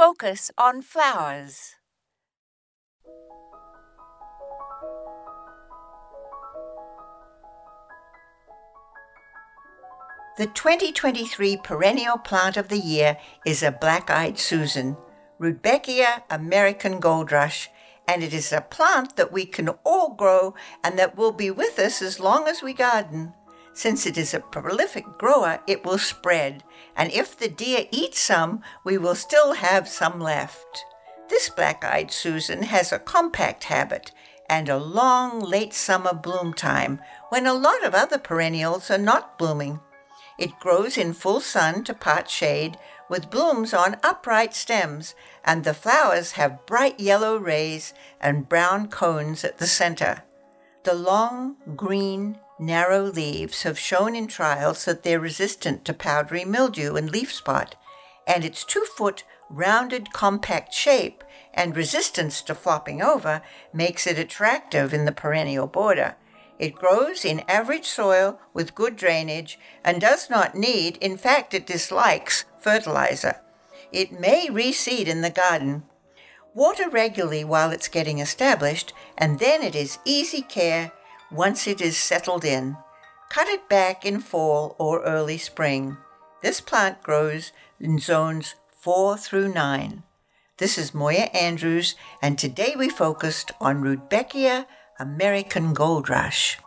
focus on flowers. The 2023 perennial plant of the year is a black-eyed Susan, Rudbeckia American Goldrush, and it is a plant that we can all grow and that will be with us as long as we garden. Since it is a prolific grower, it will spread, and if the deer eat some, we will still have some left. This black-eyed Susan has a compact habit and a long late summer bloom time when a lot of other perennials are not blooming. It grows in full sun to part shade with blooms on upright stems, and the flowers have bright yellow rays and brown cones at the center. The long, green, narrow leaves have shown in trials that they're resistant to powdery mildew and leaf spot, and its two foot, rounded, compact shape and resistance to flopping over makes it attractive in the perennial border. It grows in average soil with good drainage and does not need, in fact, it dislikes fertilizer. It may reseed in the garden. Water regularly while it's getting established, and then it is easy care once it is settled in. Cut it back in fall or early spring. This plant grows in zones 4 through 9. This is Moya Andrews, and today we focused on Rudbeckia American Gold Rush.